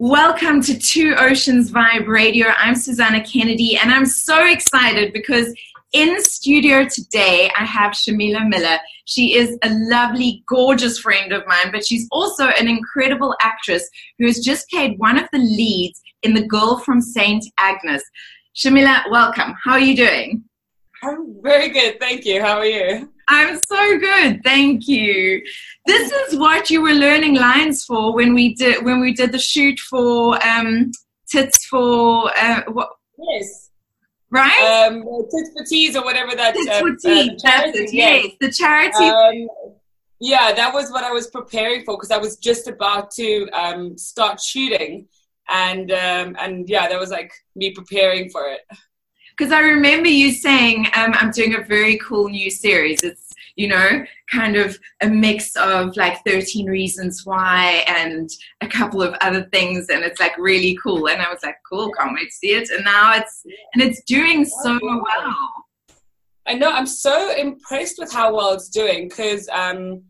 Welcome to Two Oceans Vibe Radio. I'm Susanna Kennedy, and I'm so excited because in studio today I have Shamilla Miller. She is a lovely, gorgeous friend of mine, but she's also an incredible actress who has just played one of the leads in The Girl from St. Agnes. Shamilla, welcome. How are you doing? I'm very good, thank you. How are you? I'm so good, thank you. This is what you were learning lines for when we did when we did the shoot for um, tits for uh, what? Yes. Right. Um, tits for teas or whatever that. Tits uh, for uh, tea. charity, That's it, yes, the charity. Um, yeah, that was what I was preparing for because I was just about to um, start shooting, and um, and yeah, that was like me preparing for it. Because I remember you saying, um, I'm doing a very cool new series. It's, you know, kind of a mix of like 13 Reasons Why and a couple of other things. And it's like really cool. And I was like, cool, can't wait to see it. And now it's, and it's doing so well. I know I'm so impressed with how well it's doing because um,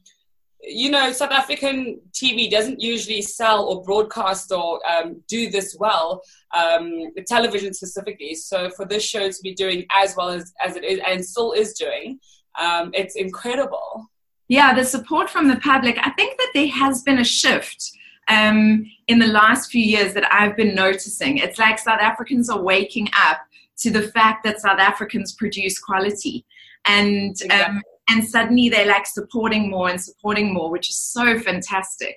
you know South African TV doesn't usually sell or broadcast or um, do this well, um, television specifically. So for this show to be doing as well as, as it is and still is doing, um, it's incredible. Yeah, the support from the public. I think that there has been a shift um, in the last few years that I've been noticing. It's like South Africans are waking up to the fact that South Africans produce quality. And um, Exactly. And suddenly they're like supporting more and supporting more, which is so fantastic.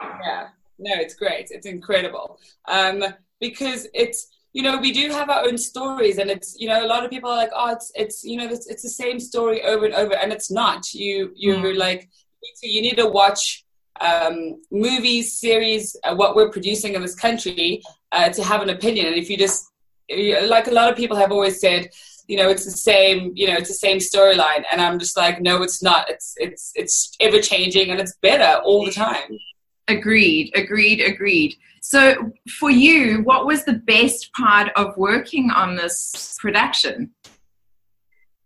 Yeah, no, it's great. It's incredible um, because it's you know we do have our own stories, and it's you know a lot of people are like, oh, it's it's you know it's, it's the same story over and over, and it's not. You you're Mm. like you need to watch um, movies, series, uh, what we're producing in this country uh, to have an opinion, and if you just like a lot of people have always said. You know, it's the same. You know, it's the same storyline, and I'm just like, no, it's not. It's it's it's ever changing, and it's better all the time. Agreed, agreed, agreed. So, for you, what was the best part of working on this production?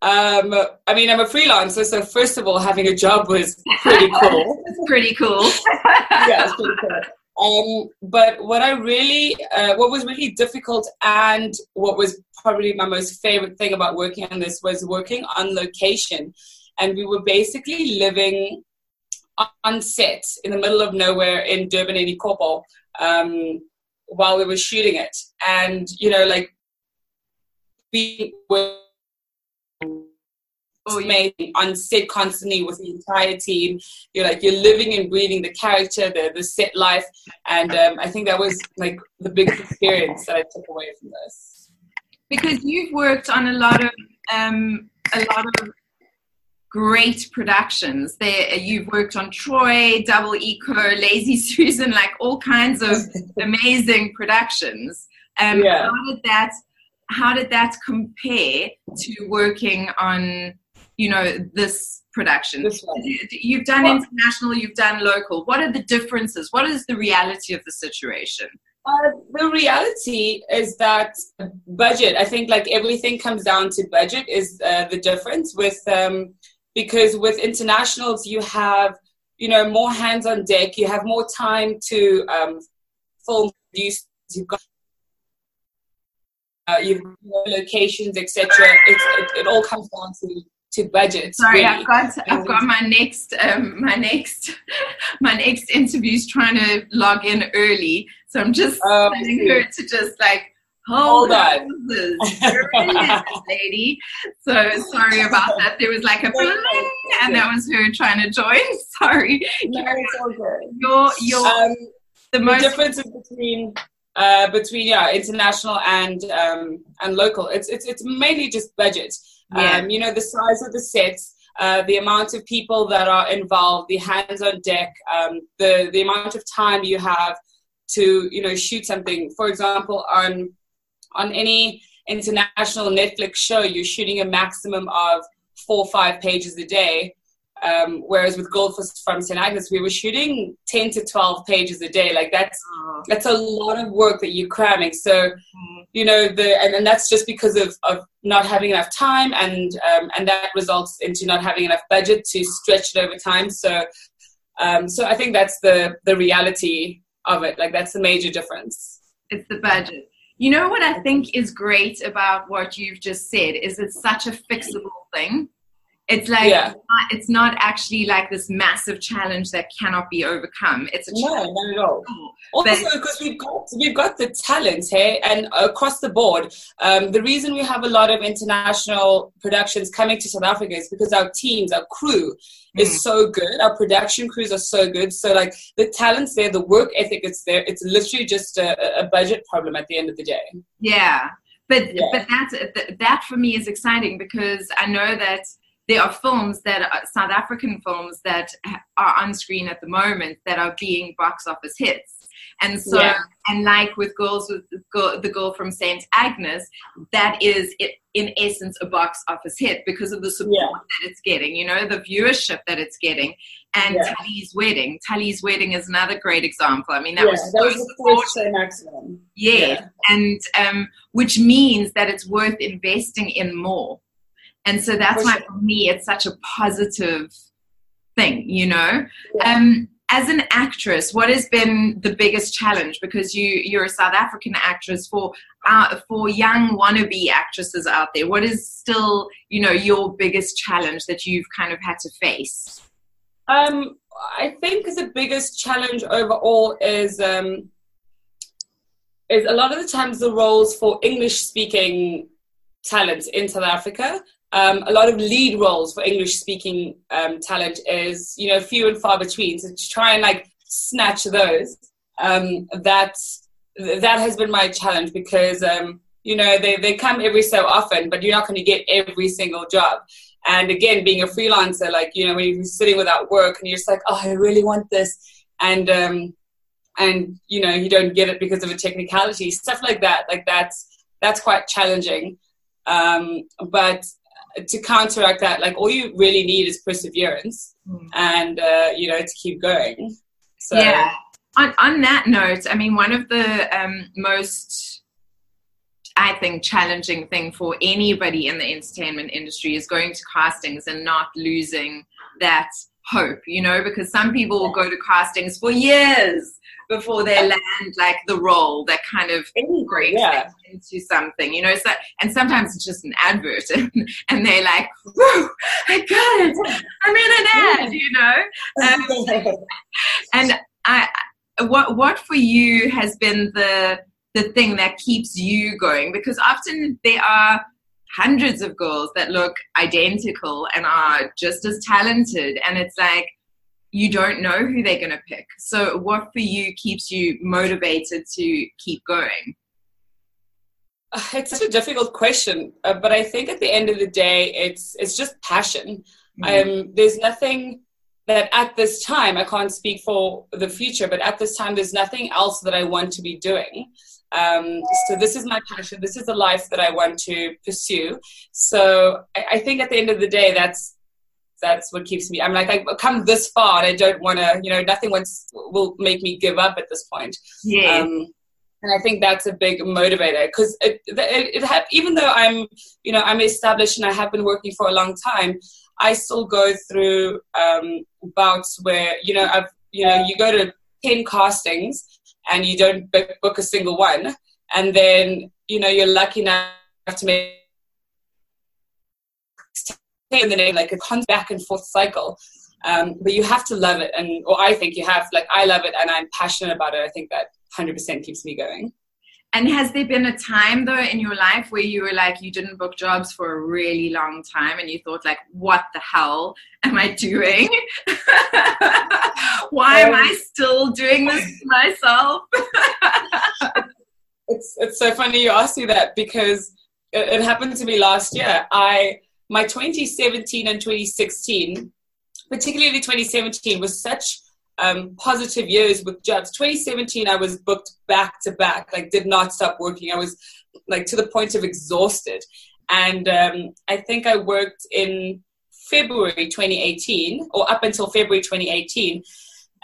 Um, I mean, I'm a freelancer, so first of all, having a job was pretty cool. Pretty cool. yeah, it's pretty cool. Um, but what I really, uh, what was really difficult, and what was probably my most favorite thing about working on this was working on location, and we were basically living on set in the middle of nowhere in Durban and Ixopo, um, while we were shooting it, and you know, like were Oh, yeah. amazing on set constantly with the entire team. You're like you're living and breathing the character, the the set life, and um, I think that was like the biggest experience that I took away from this. because you've worked on a lot of um, a lot of great productions. There, you've worked on Troy, Double Eco, Lazy Susan, like all kinds of amazing productions. Um, Yeah. How did that? How did that compare to working on, you know, this production? This. You've done Well- international, you've done local. What are the differences? What is the reality of the situation? Uh, the reality is that budget. I think like everything comes down to budget is uh, the difference with um, because with internationals you have you know more hands on deck. You have more time to um, film produce. You've got uh, you've got locations, etc. It, it all comes down to to budget. Sorry, really. I've got I've got my next um, my next my next interview's trying to log in early, so I'm just Um, telling her to just like Hold hold on. lady. So sorry about that. There was like a bling, and that was her trying to join. Sorry, No, it's all good. you're you're Um, the the most differences between uh, between yeah international and um, and local it's it's it's mainly just budget Yeah. um, you know the size of the sets uh, the amount of people that are involved the hands on deck um, the the amount of time you have to you know shoot something for example on on any international Netflix show you're shooting a maximum of four or five pages a day um, whereas with Goldfish from St. Agnes, we were shooting 10 to 12 pages a day. Like that's that's a lot of work that you're cramming. So, you know, the and, and that's just because of, of not having enough time and um, and that results into not having enough budget to stretch it over time. So um, so I think that's the the reality of it. Like that's the major difference. It's the budget. You know what I think is great about what you've just said is it's such a fixable thing. It's like yeah. it's, not, it's, not, actually like this massive challenge that cannot be overcome. It's a challenge. No, not at all. Also, because we've got we've got the talent here, and across the board, um, the reason we have a lot of international productions coming to South Africa is because our teams, our crew, mm. is so good. Our production crews are so good. So like the talent's there, the work ethic is there. It's literally just a, a budget problem at the end of the day. Yeah, but yeah. but that that for me is exciting because I know that there are films that are South African films that are on screen at the moment that are being box office hits. And so, yeah. and like with Girls with the Girl from St. Agnes, that is it, in essence a box office hit because of the support yeah. that it's getting, you know, the viewership that it's getting. And yeah. Tali's Wedding. Tali's Wedding is another great example. I mean, that yeah, was that was the maximum. Yeah. yeah. And um, which means that it's worth investing in more and so that's for why sure. for me it's such a positive thing, you know. Yeah. Um, as an actress, what has been the biggest challenge? Because you you're a South African actress for uh, for young wannabe actresses out there. What is still you know your biggest challenge that you've kind of had to face? Um, I think the biggest challenge overall is um, is a lot of the times the roles for English speaking talents in South Africa um, a lot of lead roles for English speaking um, talent is, you know, few and far between. So to try and like snatch those, um, that that has been my challenge because, um, you know, they, they come every so often, but you're not going to get every single job. And again, being a freelancer, like, you know, when you're sitting without work and you're just like, oh, I really want this. And, um, and, you know, you don't get it because of a technicality, stuff like that. Like that's, that's quite challenging. Um, but to counteract that, like all you really need is perseverance mm. and uh, you know to keep going. So yeah. On, on that note, I mean, one of the um, most I think challenging thing for anybody in the entertainment industry is going to castings and not losing that hope, you know, because some people will go to castings for years before they land like the role that kind of breaks yeah. into something, you know. So and sometimes it's just an advert, and, and they're like, "Woo, I got it! I'm in an ad," you know. Um, and I, what what for you has been the the thing that keeps you going? Because often there are hundreds of girls that look identical and are just as talented, and it's like you don't know who they're going to pick. So, what for you keeps you motivated to keep going? It's such a difficult question, uh, but I think at the end of the day, it's it's just passion. Mm-hmm. Um, there's nothing that at this time I can't speak for the future, but at this time, there's nothing else that I want to be doing. Um, so this is my passion. This is the life that I want to pursue. So I, I think at the end of the day, that's that's what keeps me. I'm like I've come this far, and I don't want to. You know, nothing wants, will make me give up at this point. Yeah. Um, and I think that's a big motivator because it, it, it have, even though I'm, you know, I'm established and I have been working for a long time, I still go through um, bouts where, you know, I've, you know, you go to 10 castings and you don't book, a single one. And then, you know, you're lucky enough to make stay in the name, like it comes back and forth cycle. Um, but you have to love it, and or I think you have. Like I love it, and I'm passionate about it. I think that 100% keeps me going. And has there been a time though in your life where you were like you didn't book jobs for a really long time and you thought like what the hell am I doing? Why um, am I still doing this to myself? it's it's so funny you asked me that because it, it happened to me last year. I my 2017 and 2016, particularly 2017, was such um, positive years with jobs. 2017, I was booked back to back, like did not stop working. I was like to the point of exhausted. And um, I think I worked in February 2018 or up until February 2018.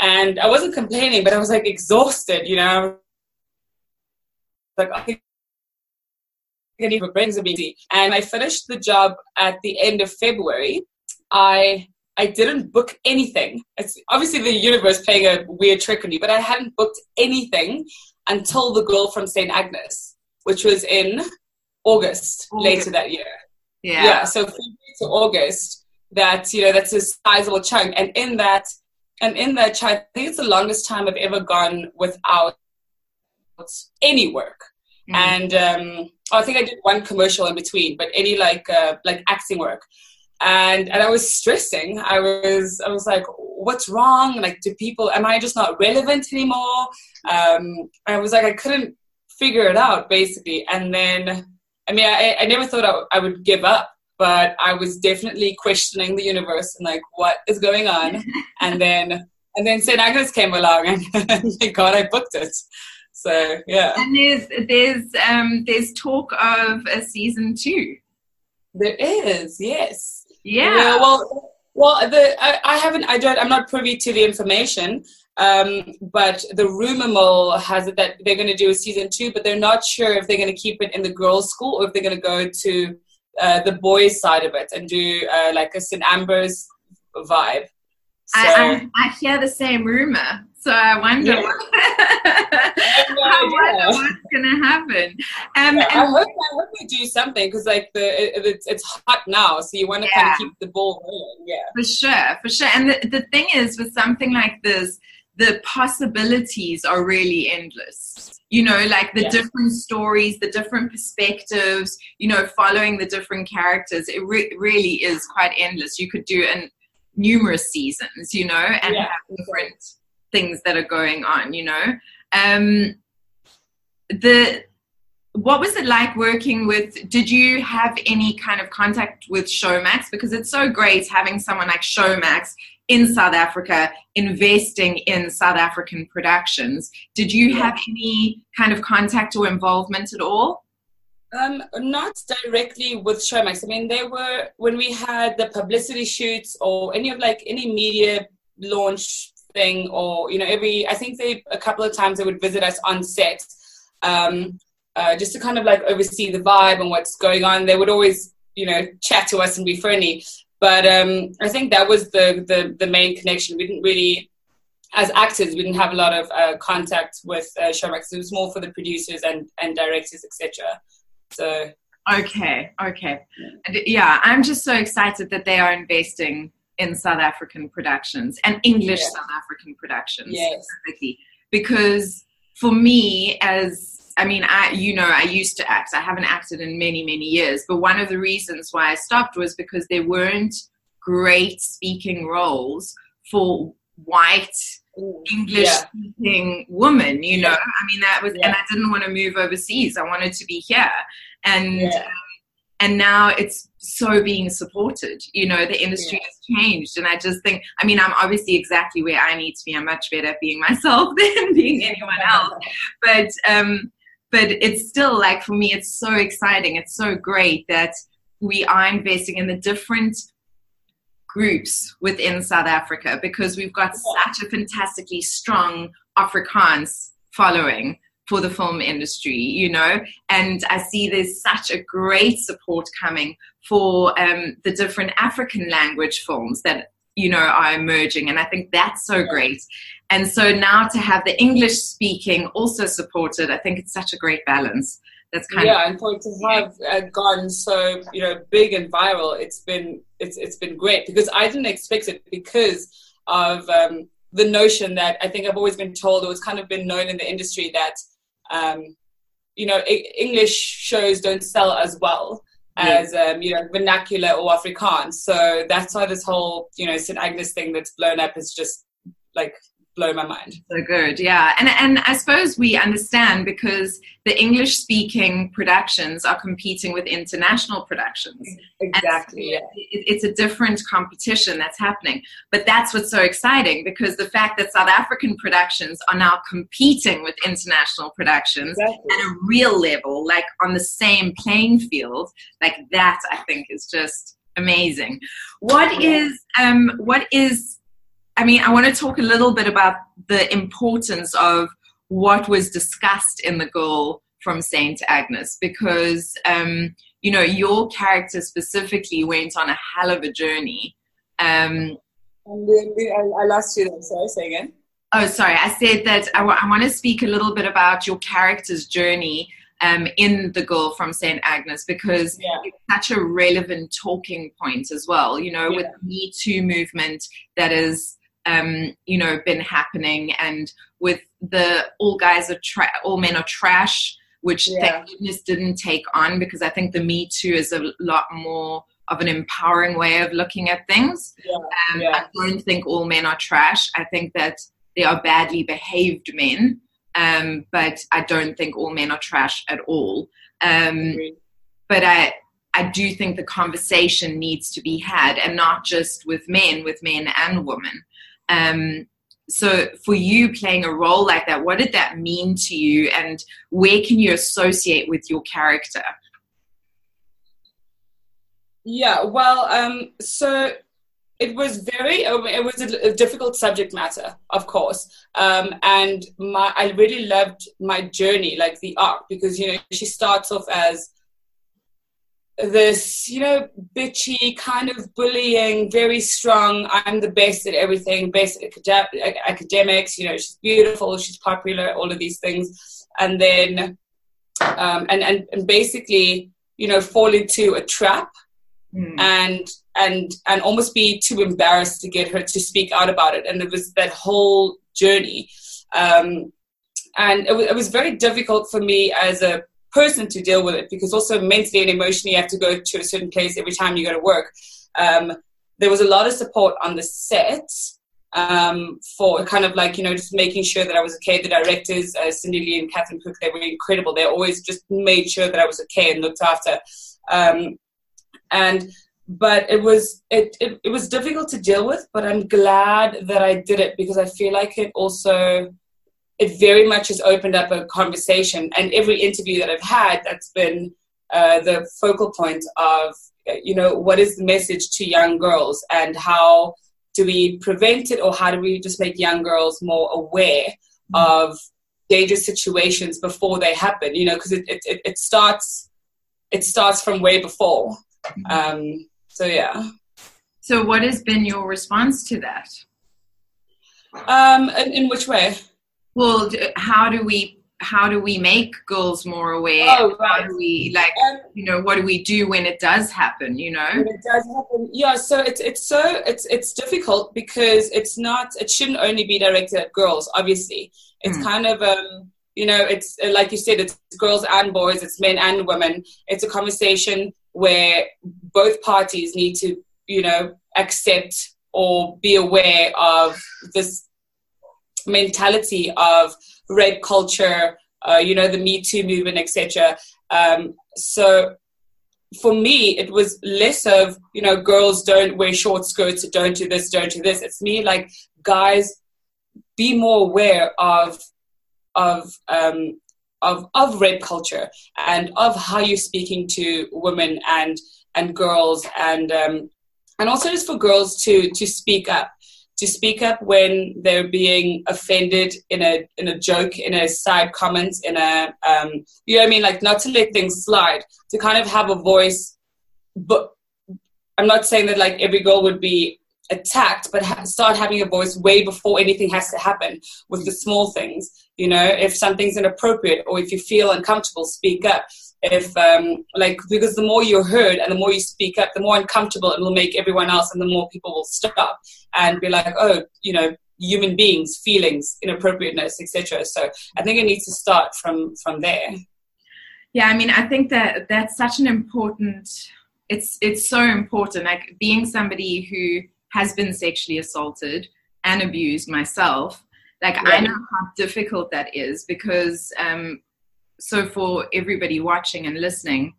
And I wasn't complaining, but I was like exhausted, you know. Like, I need for brains busy. And I finished the job at the end of February. I I didn't book anything. It's obviously the universe playing a weird trick on me, but I hadn't booked anything until the girl from St. Agnes, which was in August, August. later that year. Yeah. Yeah. So February to August, that you know, that's a sizable chunk. And in that and in that chunk, I think it's the longest time I've ever gone without any work. Mm. And um, I think I did one commercial in between, but any like uh, like acting work and and I was stressing. I was I was like, what's wrong? Like, do people? Am I just not relevant anymore? Um, I was like, I couldn't figure it out basically. And then, I mean, I, I never thought I, I would give up, but I was definitely questioning the universe and like, what is going on? and then and then St. Agnes came along, and, and thank God I booked it. So yeah. And there's there's um there's talk of a season two. There is, yes. Yeah. yeah well, well, the I, I, haven't. I don't. I'm not privy to the information. Um, but the rumor mill has it that they're going to do a season two, but they're not sure if they're going to keep it in the girls' school or if they're going to go to uh, the boys' side of it and do uh, like a St. Amber's vibe. So, I, I, I hear the same rumor. So I wonder, yeah. what, I wonder what's going to happen. Um, yeah, I, hope, I hope they do something because like the it, it's, it's hot now, so you want to yeah. kind of keep the ball rolling. Yeah, for sure, for sure. And the, the thing is, with something like this, the possibilities are really endless. You know, like the yeah. different stories, the different perspectives. You know, following the different characters, it re- really is quite endless. You could do an numerous seasons. You know, and have different things that are going on you know? Um the what was it like working with did you have any kind of contact with showmax? Because it's so great having someone like showmax in south africa investing in south african productions. Did you have any kind of contact or involvement at all? Um, not directly with Showmax. I mean, they were when we had the publicity shoots or any of like any media launch thing or you know every i think they a couple of times they would visit us on set um, uh, just to kind of like oversee the vibe and what's going on. They would always you know chat to us and be friendly. But um, i think that was the, the the main connection. We didn't really as actors we didn't have a lot of uh, contact with uh, showmax it was more for the producers and and directors etc so. Okay okay. Yeah i'm just so excited that they are investing in South African productions and English yeah. South African productions yes. specifically. Because for me, as I mean, I you know, I used to act. I haven't acted in many, many years. But one of the reasons why I stopped was because there weren't great speaking roles for white English speaking yeah. women, you know. I mean that was yeah. and I didn't want to move overseas. I wanted to be here. And um, and now it's so being supported you know the industry yeah. has changed. And i just think i mean i'm obviously exactly where i need to be. I'm much better at being myself than being anyone else. But um but it's still like for me it's so exciting. It's so great that we are investing in the different groups within south africa because we've got such a fantastically strong afrikaans following for the film industry, you know, and I see there's such a great support coming for um, the different African language films that you know are emerging, and I think that's so great. And so now to have the English speaking also supported, I think it's such a great balance. That's kind yeah, of yeah, and for it to have uh, gone so you know big and viral, it's been it's it's been great because I didn't expect it because of um, the notion that I think I've always been told, or it's kind of been known in the industry that um, you know, English shows don't sell as well as um, you know vernacular or Afrikaans. So that's why this whole you know St Agnes thing that's blown up is just like blow my mind. So good, yeah. And and I suppose we understand because the English speaking productions are competing with international productions. Exactly. So it's a different competition that's happening. But that's what's so exciting because the fact that South African productions are now competing with international productions exactly. at a real level, like on the same playing field, like that I think is just amazing. What is um what is I mean, I want to talk a little bit about the importance of what was discussed in The Girl from St. Agnes because, um, you know, your character specifically went on a hell of a journey Um, I lost you there. Sorry, say again. Oh, sorry. I said that I, w- I want to speak a little bit about your character's journey um, in The Girl from St. Agnes because yeah. it's such a relevant talking point as well. You know, Yeah. with the Me Too movement that has, um, you know, been happening and with the All Guys Are Tra- All Men Are Trash, which Yeah. thank goodness didn't take on because I think the Me Too is a lot more of an empowering way of looking at things. Yeah, Um, yeah. I don't think all men are trash. I think that they are badly behaved men, um, but I don't think all men are trash at all. Um, but I, I do think the conversation needs to be had, and not just with men, with men and women. Um, so, for you playing a role like that, what did that mean to you, and where can you associate with your character? Yeah, well, um, so it was very, it was a, a difficult subject matter, of course, um, and my, I really loved my journey, like the arc, because you know she starts off as this, you know, bitchy kind of bullying, very strong. I'm the best at everything, best at acad- academics. You know, she's beautiful, she's popular, all of these things, and then, um, and and and basically, you know, fall into a trap Mm. and and and almost be too embarrassed to get her to speak out about it and it was that whole journey um, and it, wa- it was very difficult for me as a person to deal with it because also mentally and emotionally you have to go to a certain place every time you go to work um, there was a lot of support on the set um, for kind of like you know just making sure that I was okay. The directors, uh, Cindy Lee and Catherine Cook, they were incredible. They always just made sure that I was okay and looked after. Um, and but it was it, it it was difficult to deal with. But I'm glad that I did it because I feel like it also it very much has opened up a conversation. And every interview that I've had, that's been uh, the focal point of uh, you know what is the message to young girls and how do we prevent it or how do we just make young girls more aware of dangerous situations before they happen you know because it, it, it, it starts it starts from way before um, so yeah So, what has been your response to that? um, in, in which way Well, how do we how do we make girls more aware? Oh, How do we like um, you know what do we do when it does happen? You know. when it does happen yeah so it's it's so it's it's difficult because it's not it shouldn't only be directed at girls obviously it's Mm. kind of um you know it's uh, like you said it's girls and boys it's men and women it's a conversation where both parties need to you know accept or be aware of this mentality of rape culture uh, you know the me too movement etc um, so for me, it was less of, you know, girls don't wear short skirts, don't do this, don't do this. It's me like, guys, be more aware of, of, um, of, of rape culture and of how you're speaking to women and, and girls and, um, and also just for girls to, to speak up to speak up when they're being offended in a in a joke, in a side comment, in a um, you know what I mean, like not to let things slide, to kind of have a voice. But I'm not saying that like every girl would be attacked, but ha- start having a voice way before anything has to happen with the small things. You know, if something's inappropriate or if you feel uncomfortable, speak up. If um, like because the more you're heard and the more you speak up, the more uncomfortable it will make everyone else, and the more people will stop and be like, oh, you know, human beings, feelings, inappropriateness, etc. So I think it needs to start from from there. Yeah, I mean, I think that that's such an important. It's it's so important. Like being somebody who has been sexually assaulted and abused myself. Like I know how difficult that is because. Um, so for everybody watching and listening,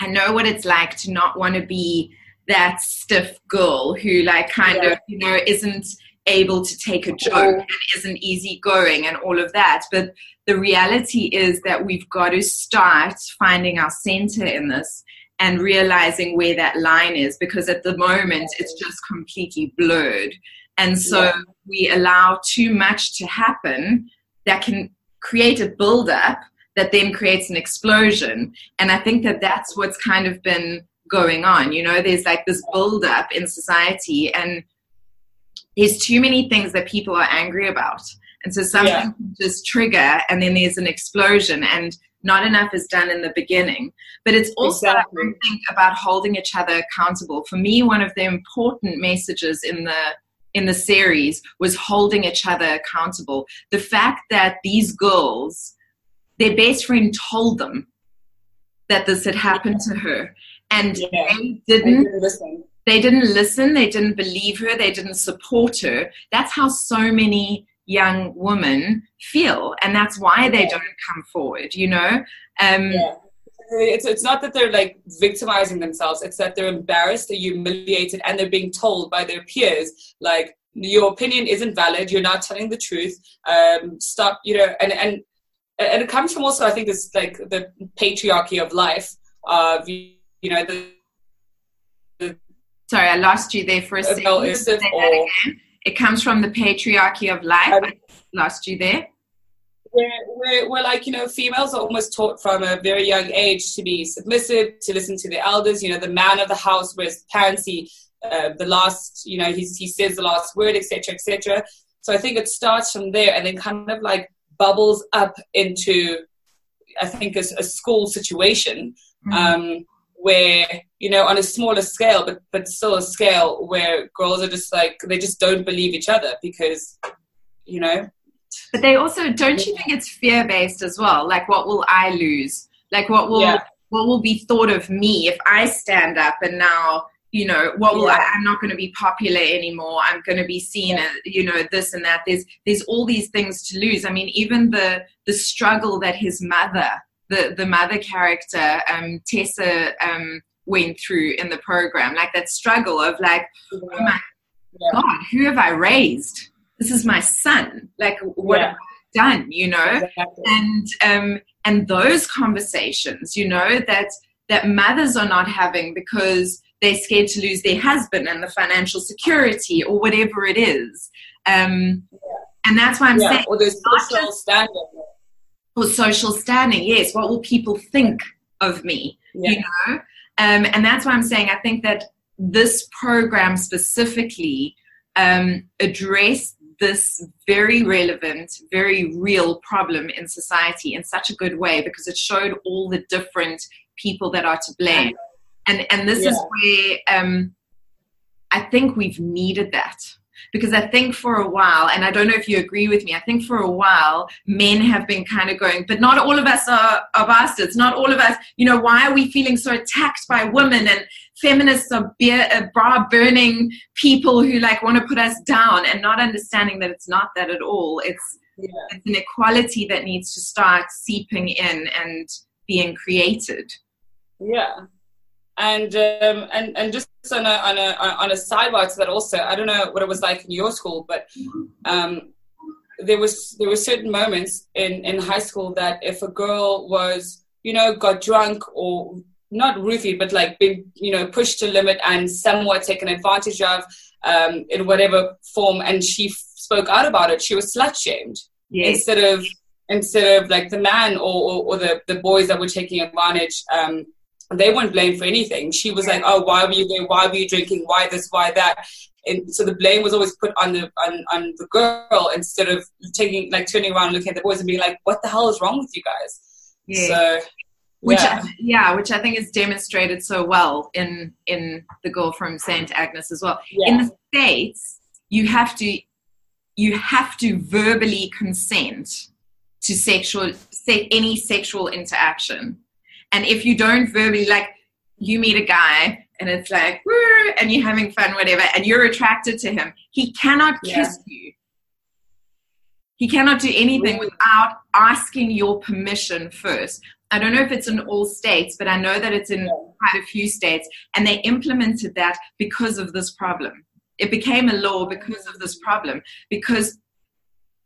I know what it's like to not want to be that stiff girl who like kind Yeah. of you know isn't able to take a joke and isn't easygoing and all of that. But the reality is that we've got to start finding our center in this and realizing where that line is because at the moment it's just completely blurred. And so Yeah. we allow too much to happen that can create a buildup that then creates an explosion. And I think that that's what's kind of been going on. You know, there's like this build up in society, and there's too many things that people are angry about. And so something yeah. just trigger, and then there's an explosion, and not enough is done in the beginning. But it's also, exactly. I think, about holding each other accountable. For me, one of the important messages in the in the series was holding each other accountable. The fact that these girls, their best friend told them that this had happened to her, and yeah. they didn't, didn't listen. They didn't listen. They didn't believe her. They didn't support her. That's how so many young women feel, and that's why they don't come forward. You know. Um, yeah. It's, it's not that they're like victimizing themselves it's that they're embarrassed they're humiliated and they're being told by their peers like your opinion isn't valid you're not telling the truth um, stop you know and and and it comes from also i think this like the patriarchy of life of you know the, the sorry i lost you there for a second or, it comes from the patriarchy of life. Um, I lost you there. We're, we're, we're, like, you know, females are almost taught from a very young age to be submissive, to listen to the elders, you know, the man of the house, whereas parents, he, uh, the last, you know, he, he says the last word, etc., etc. So I think it starts from there and then kind of like bubbles up into, I think, a, a school situation. Mm-hmm. Um, where you know on a smaller scale but but still a scale where girls are just like they just don't believe each other because you know but they also don't you think it's fear based as well like what will i lose like what will yeah. what will be thought of me if i stand up and now you know what will yeah. I, i'm not going to be popular anymore i'm going to be seen yeah. as you know this and that there's there's all these things to lose i mean even the the struggle that his mother the the mother character um, Tessa um, went through in the program, like that struggle of like, yeah. oh my. God, who have I raised? This is my son. Like, what have I done? You know, exactly. and um, and those conversations, you know, that that mothers are not having because they're scared to lose their husband and the financial security or whatever it is. Um, and that's why I'm saying, or there's social standing or social standing. Yes, what will people think of me? Yeah. You know, um, and that's why I'm saying I think that this program specifically um, addressed this very relevant, very real problem in society in such a good way because it showed all the different people that are to blame. And and this yeah. is where um, I think we've needed that because I think for a while, and I don't know if you agree with me, I think for a while men have been kind of going, but not all of us are, are bastards. Not all of us, you know, why are we feeling so attacked by women and feminists are beer, uh, bra burning people who like want to put us down and not understanding that it's not that at all. It's, yeah. it's an equality that needs to start seeping in and being created. Yeah and um, and and just on a on a on a sidebar to that also i don't know what it was like in your school but um, there was there were certain moments in in high school that if a girl was you know got drunk or not roofied but like been you know pushed to limit and somewhat taken advantage of um, in whatever form and she f- spoke out about it she was slut shamed yes. instead of instead of like the man or, or, or, the, the boys that were taking advantage um, they weren't blamed for anything. She was like, "Oh, why were you there? Why were you drinking? Why this? Why that?" And so the blame was always put on the on, on the girl instead of taking like turning around, looking at the boys, and being like, "What the hell is wrong with you guys?" Yeah. So, which yeah. yeah. which I think is demonstrated so well in in the girl from Saint Agnes as well. Yeah. In the states, you have to you have to verbally consent to sexual any sexual interaction and if you don't verbally, like, you meet a guy and it's like, Woo, and you're having fun, whatever, and you're attracted to him, he cannot kiss yeah. you. He cannot do anything without asking your permission first. I don't know if it's in all states, but I know that it's in quite a few states, and they implemented that because of this problem. It became a law because of this problem, because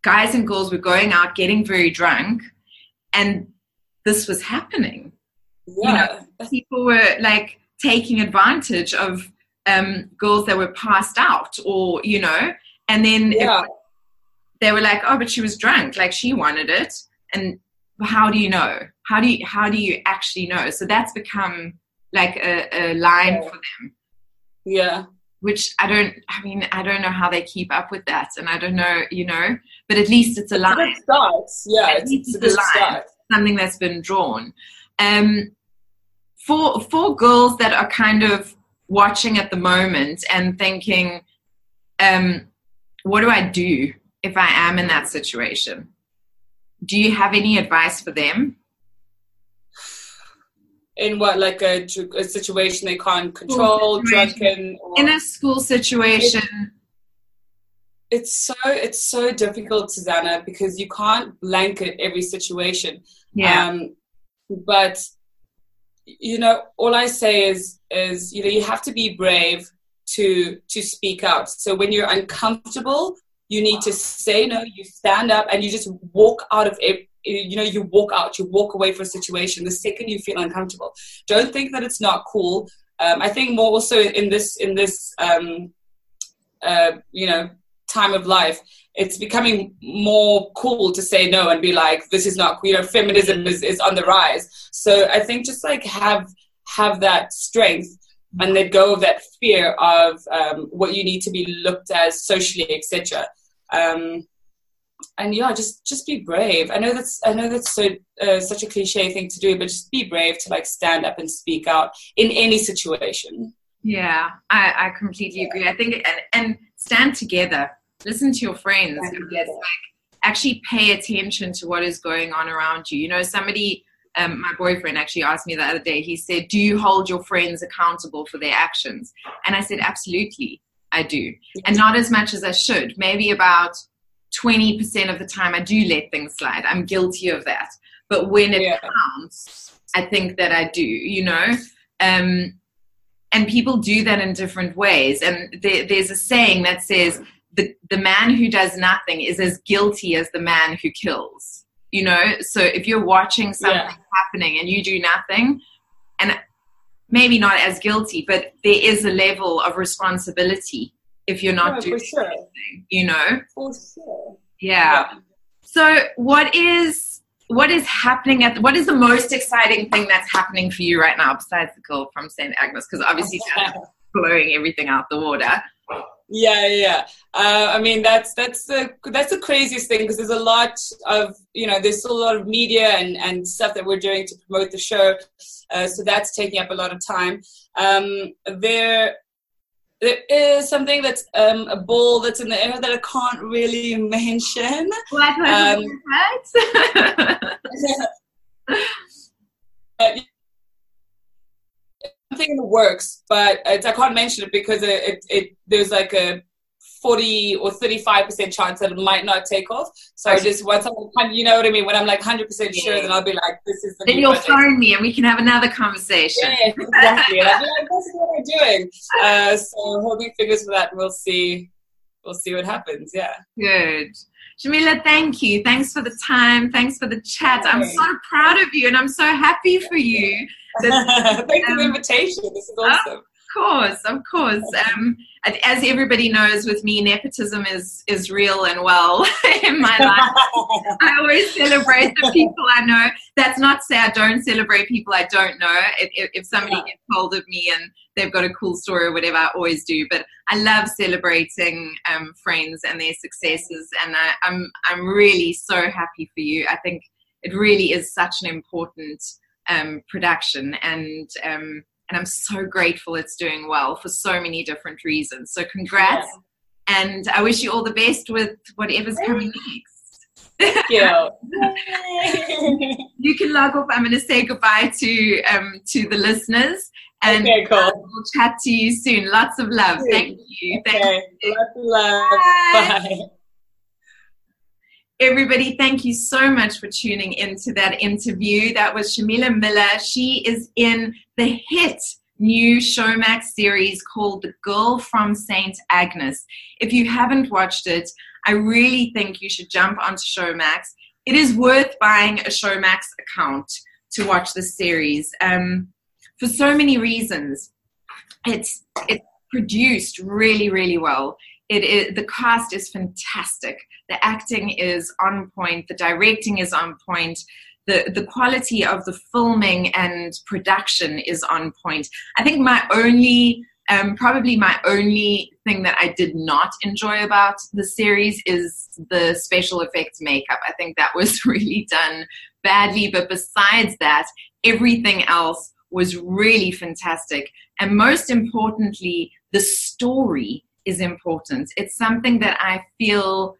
guys and girls were going out getting very drunk, and this was happening yeah. You know, people were like taking advantage of um, girls that were passed out, or you know, and then yeah. it, they were like, "Oh, but she was drunk. Like she wanted it." And how do you know? How do you how do you actually know? So that's become like a, a line yeah. for them. Yeah. Which I don't. I mean, I don't know how they keep up with that, and I don't know, you know. But at least it's a line. It starts. Yeah, at it's, it's, it's, a, line, start. Something that's been drawn. Um, for for girls that are kind of watching at the moment and thinking, um, what do I do if I am in that situation? Do you have any advice for them? In what, like a, a situation they can't control, drunken? In a school situation. it's so it's so difficult, Susanna, because you can't blanket every situation. Yeah. Um, but you know, all I say is is you know you have to be brave to to speak out. So when you're uncomfortable, you need to say no. You stand up and you just walk out of it. You know, you walk out. You walk away from a situation the second you feel uncomfortable. Don't think that it's not cool. Um, I think more also in this in this um, uh, you know time of life it's becoming more cool to say no and be like this is not you know feminism is, is on the rise. So i think just like have have that strength and let go of that fear of um, what you need to be looked as socially etc um, and yeah just just be brave. I know that's i know that's so uh, such a cliche thing to do but just be brave to like stand up and speak out in any situation. Yeah i, I completely agree. I think and, and stand together listen to your friends like actually pay attention to what is going on around you. You know somebody um, my boyfriend actually asked me the other day he said do you hold your friends accountable for their actions? And i said absolutely i do. And not as much as i should. Maybe about 20% of the time i do let things slide. I'm guilty of that. But when it yeah. counts i think that i do you know? Um, and people do that in different ways. And there, there's a saying that says the, the man who does nothing is as guilty as the man who kills you know so if you're watching something yeah. happening and you do nothing and maybe not as guilty but there is a level of responsibility if you're not oh, doing sure. anything you know for sure yeah. yeah so what is what is happening at what is the most exciting thing that's happening for you right now besides the girl from st agnes because obviously blowing everything out the water yeah yeah uh, i mean that's that's the that's the craziest thing because there's a lot of you know there's still a lot of media and and stuff that we're doing to promote the show uh, so that's taking up a lot of time. Um, there there is something that's um, a ball that's in the air that I can't really mention. What um, something in the works, but I can't mention it because it, it, it there's like a 40 or 35% chance that it might not take off. So I just once I'm, you know what I mean? When I'm like 100% sure, then I'll be like, this is the Then you'll project. phone me and we can have another conversation. Yeah, exactly. and I'll be like, this is what I'm doing. Uh, so holding fingers for that. We'll see. We'll see what happens. Yeah. Good. Shamilla, thank you. Thanks for the time. Thanks for the chat. I'm so proud of you and I'm so happy for you. That, Thanks um, for the invitation. This is awesome. Of course, of course. Um, as everybody knows, with me, nepotism is is real and well in my life. I always celebrate the people I know. That's not to say I don't celebrate people I don't know. If, if somebody gets hold of me and they've got a cool story or whatever, I always do. But I love celebrating um, friends and their successes, and I, I'm I'm really so happy for you. I think it really is such an important um, production and um, and I'm so grateful it's doing well for so many different reasons. So congrats, yeah. and I wish you all the best with whatever's coming next. Thank you. you can log off. I'm going to say goodbye to um, to the listeners, and okay, cool. we'll chat to you soon. Lots of love. Thank you. Thank okay. you. Lots of love. Bye. Bye. Everybody, thank you so much for tuning into that interview. That was Shamilla Miller. She is in the hit new Showmax series called The Girl from St. Agnes. If you haven't watched it, I really think you should jump onto Showmax. It is worth buying a Showmax account to watch this series um, for so many reasons. It's, it's produced really, really well. It is, the cast is fantastic. The acting is on point. The directing is on point. the, the quality of the filming and production is on point. I think my only um, probably my only thing that I did not enjoy about the series is the special effects makeup. I think that was really done badly, but besides that, everything else was really fantastic. And most importantly, the story is important. It's something that I feel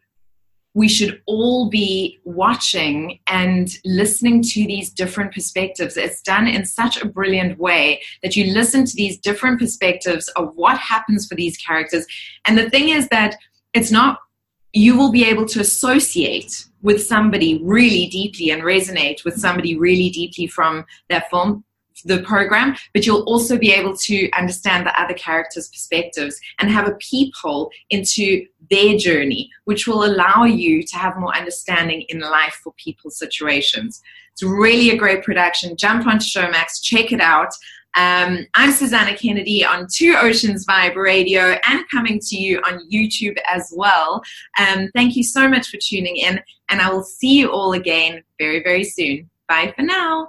we should all be watching and listening to these different perspectives. It's done in such a brilliant way that you listen to these different perspectives of what happens for these characters. And the thing is that it's not, you will be able to associate with somebody really deeply and resonate with somebody really deeply from that film the program, but you'll also be able to understand the other characters' perspectives and have a peephole into their journey, which will allow you to have more understanding in life for people's situations. It's really a great production. Jump onto Showmax, check it out. Um, I'm Susana Kennedy on Two Oceans Vibe Radio and coming to you on YouTube as well. Um, thank you so much for tuning in, and I will see you all again very, very soon. Bye for now.